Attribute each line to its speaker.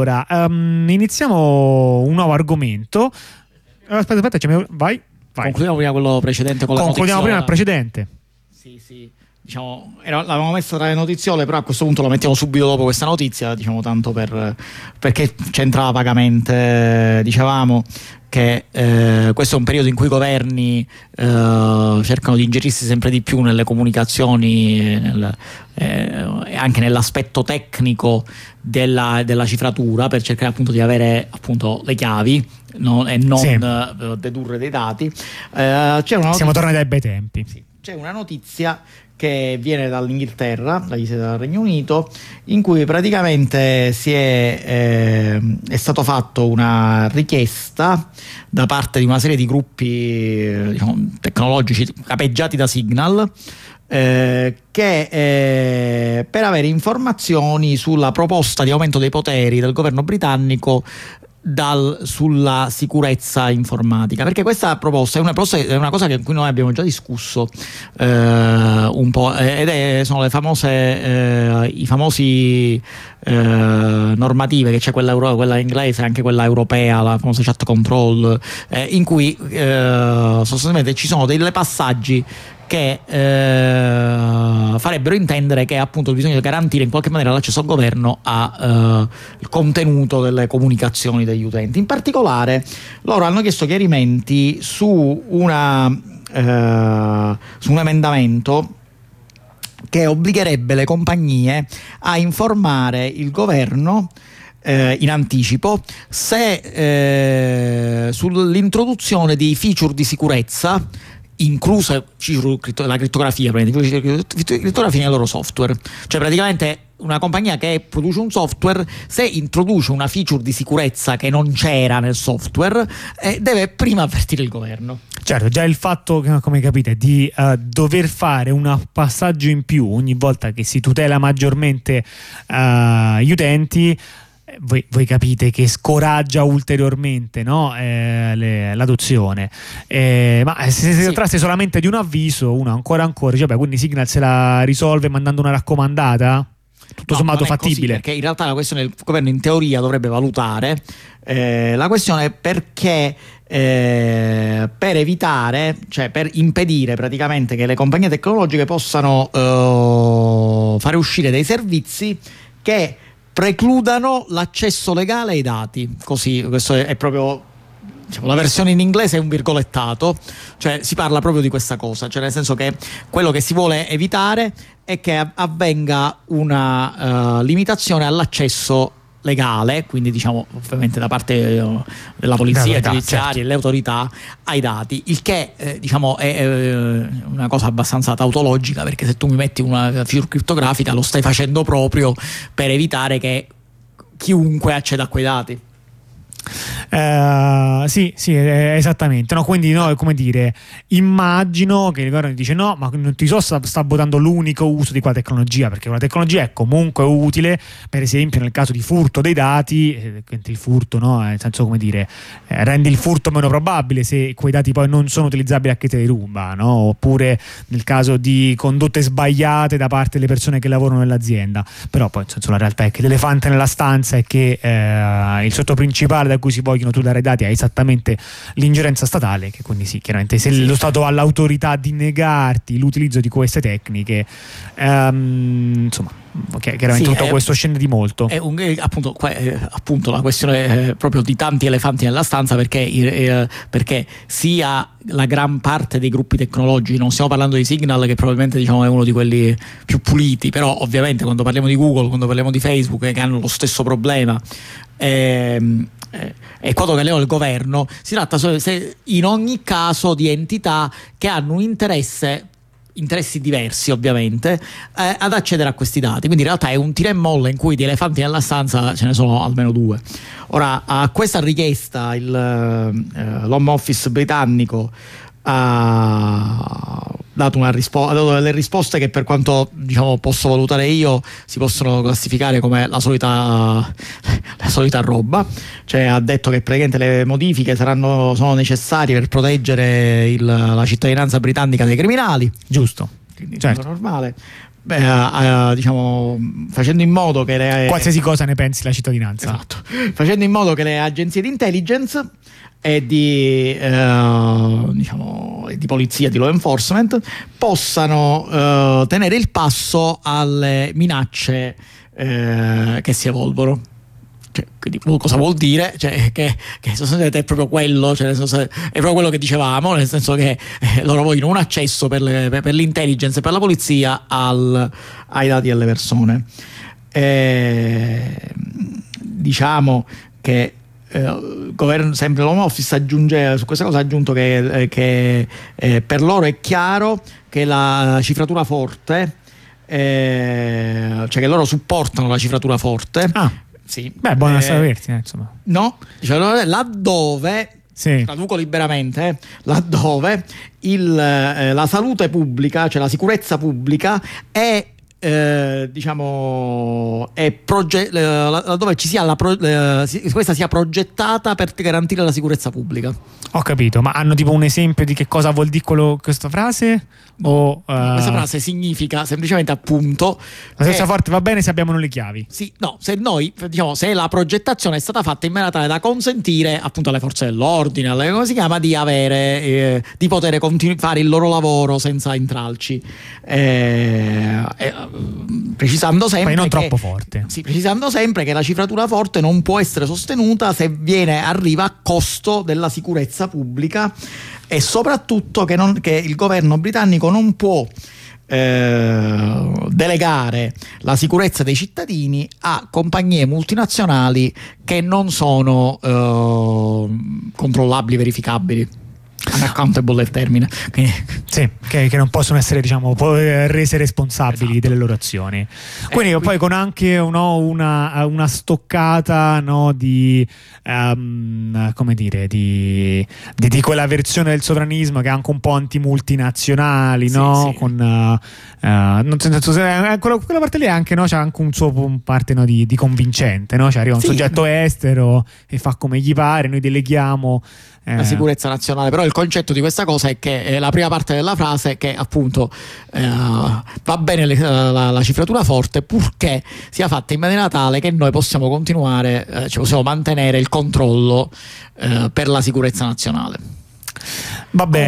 Speaker 1: Allora, um, iniziamo un nuovo argomento. Aspetta, aspetta, vai. vai.
Speaker 2: Concludiamo prima quello precedente con la
Speaker 1: Concludiamo prima il precedente.
Speaker 2: Sì, sì. Diciamo, era, l'avevamo messo tra le notiziole, però a questo punto lo mettiamo subito dopo questa notizia, diciamo tanto per, perché c'entrava vagamente, dicevamo che eh, questo è un periodo in cui i governi eh, cercano di ingerirsi sempre di più nelle comunicazioni nel, eh, anche nell'aspetto tecnico della, della, cifratura per cercare appunto di avere appunto le chiavi no, e non sì. Eh, dedurre dei dati.
Speaker 1: Eh, Siamo tornati ai bei tempi.
Speaker 2: Sì. C'è una notizia che viene dall'Inghilterra, dal Regno Unito, in cui praticamente è, eh, è stato fatto una richiesta da parte di una serie di gruppi eh, diciamo, tecnologici capeggiati da Signal eh, che eh, per avere informazioni sulla proposta di aumento dei poteri del governo britannico dal, sulla sicurezza informatica. Perché questa proposta è una, è una cosa che, cui noi abbiamo già discusso eh, un po' ed è, sono famose eh, i famosi eh, normative che c'è quella, euro, quella inglese e anche quella europea la famosa chat control eh, in cui eh, sostanzialmente ci sono dei passaggi che eh, farebbero intendere che appunto bisogna garantire in qualche maniera l'accesso al governo al eh, contenuto delle comunicazioni degli utenti. In particolare loro hanno chiesto chiarimenti su, una, eh, su un emendamento che obbligherebbe le compagnie a informare il governo eh, in anticipo se eh, sull'introduzione di feature di sicurezza inclusa la crittografia, crittografia nel loro software. Cioè praticamente una compagnia che produce un software, se introduce una feature di sicurezza che non c'era nel software, eh, deve prima avvertire il governo.
Speaker 1: Certo, già il fatto, come capite, di uh, dover fare un passaggio in più ogni volta che si tutela maggiormente uh, gli utenti voi, voi, capite che scoraggia ulteriormente no? eh, le, l'adozione. Eh, ma se si sì. trattasse solamente di un avviso, uno ancora ancora, cioè, beh, quindi Signal se la risolve mandando una raccomandata? Tutto no, sommato fattibile. Così,
Speaker 2: perché in realtà la questione il governo in teoria dovrebbe valutare eh, la questione è perché eh, per evitare, cioè per impedire praticamente che le compagnie tecnologiche possano eh, fare uscire dei servizi che precludano l'accesso legale ai dati. Così, questo è, proprio Diciamo, la versione in inglese è un virgolettato, cioè si parla proprio di questa cosa, cioè nel senso che quello che si vuole evitare è che avvenga una uh, limitazione all'accesso legale, quindi diciamo ovviamente da parte eh, della polizia giudiziaria certo. e le autorità ai dati, il che eh, diciamo è eh, una cosa abbastanza tautologica perché se tu mi metti una feature criptografica lo stai facendo proprio per evitare che chiunque acceda a quei dati.
Speaker 1: Uh, sì, sì, esattamente. No, quindi, no, come dire, immagino che il governo dice: No, ma non ti so, sta, sta votando l'unico uso di quella tecnologia, perché quella tecnologia è comunque utile, per esempio, nel caso di furto dei dati, eh, il furto, no, nel senso, come dire, eh, rende il furto meno probabile se quei dati poi non sono utilizzabili a chi te li ruba, no? oppure nel caso di condotte sbagliate da parte delle persone che lavorano nell'azienda. Però, poi, nel senso, la realtà è che l'elefante nella stanza è che eh, il sotto principale da cui si vogliono tutelare i dati è esattamente l'ingerenza statale, che quindi sì, chiaramente se lo Stato ha l'autorità di negarti l'utilizzo di queste tecniche, ehm, insomma, okay, chiaramente sì, tutto è, questo scende di molto.
Speaker 2: È un, appunto, è, appunto, la questione è proprio di tanti elefanti nella stanza perché, eh, perché sia la gran parte dei gruppi tecnologici, non stiamo parlando di Signal che probabilmente diciamo, è uno di quelli più puliti, però ovviamente quando parliamo di Google, quando parliamo di Facebook eh, che hanno lo stesso problema, ehm, eh, e quando che il governo, si tratta in ogni caso di entità che hanno un interesse interessi diversi ovviamente eh, ad accedere a questi dati. Quindi in realtà è un tira e molla in cui di elefanti nella stanza ce ne sono almeno due. Ora a questa richiesta il, eh, l'home office britannico ha dato, rispo- ha dato delle risposte che per quanto diciamo, posso valutare io si possono classificare come la solita, la solita roba cioè ha detto che praticamente le modifiche saranno, sono necessarie per proteggere il, la cittadinanza britannica dai criminali
Speaker 1: giusto
Speaker 2: quindi certo. normale beh, diciamo, facendo in modo che le,
Speaker 1: qualsiasi cosa ne pensi la cittadinanza.
Speaker 2: Esatto. Facendo in modo che le agenzie di intelligence e di, eh, diciamo, di polizia, di law enforcement possano eh, tenere il passo alle minacce eh, che si evolvono. Cioè, quindi cosa vuol dire? Cioè, che, che è proprio quello, cioè, è proprio quello che dicevamo, nel senso che eh, loro vogliono un accesso per, le, per, l'intelligence e per la polizia al, ai dati delle persone. E, diciamo che eh, governo, sempre l'Home Office aggiunge su questa cosa ha aggiunto che, eh, che eh, per loro è chiaro che la cifratura forte eh, cioè che loro supportano la cifratura forte
Speaker 1: ah.
Speaker 2: sì.
Speaker 1: beh buona eh, sapersi insomma
Speaker 2: no cioè, laddove
Speaker 1: sì.
Speaker 2: traduco liberamente, laddove il, eh, la salute pubblica, cioè la sicurezza pubblica, è eh, diciamo è proge- laddove ci sia la pro- eh, questa sia progettata per garantire la sicurezza pubblica.
Speaker 1: Ho capito ma hanno tipo un esempio di che cosa vuol dire quello, questa frase? O, uh...
Speaker 2: questa frase significa semplicemente appunto
Speaker 1: la sicurezza forte va bene se abbiamo le chiavi.
Speaker 2: Sì no se noi diciamo se la progettazione è stata fatta in maniera tale da consentire appunto alle forze dell'ordine alle, come si chiama di avere eh, di poter continu- fare il loro lavoro senza intralci. Eh, eh precisando sempre
Speaker 1: non
Speaker 2: che,
Speaker 1: troppo forte.
Speaker 2: sì, precisando sempre che la cifratura forte non può essere sostenuta se viene, arriva a costo della sicurezza pubblica e soprattutto che, non, che il governo britannico non può eh, delegare la sicurezza dei cittadini a compagnie multinazionali che non sono eh, controllabili, verificabili unaccountable è il termine
Speaker 1: sì, che, che, non possono essere diciamo rese responsabili esatto. delle loro azioni quindi eh, poi con anche no, una, una, stoccata no, di um, come dire di, di, di, quella versione del sovranismo che è anche un po' antimultinazionali sì, no? Sì. con uh, uh, senso, eh, quella, quella, parte lì anche, no? c'è anche un suo un parte di, di, convincente no? cioè arriva un sì. soggetto estero e fa come gli pare noi deleghiamo
Speaker 2: eh. la sicurezza nazionale. Però il concetto di questa cosa è che eh, la prima parte della frase è che appunto eh, va bene le, la, la, cifratura forte purché sia fatta in maniera tale che noi possiamo continuare, eh, cioè possiamo mantenere il controllo eh, per la sicurezza nazionale.
Speaker 1: Va bene.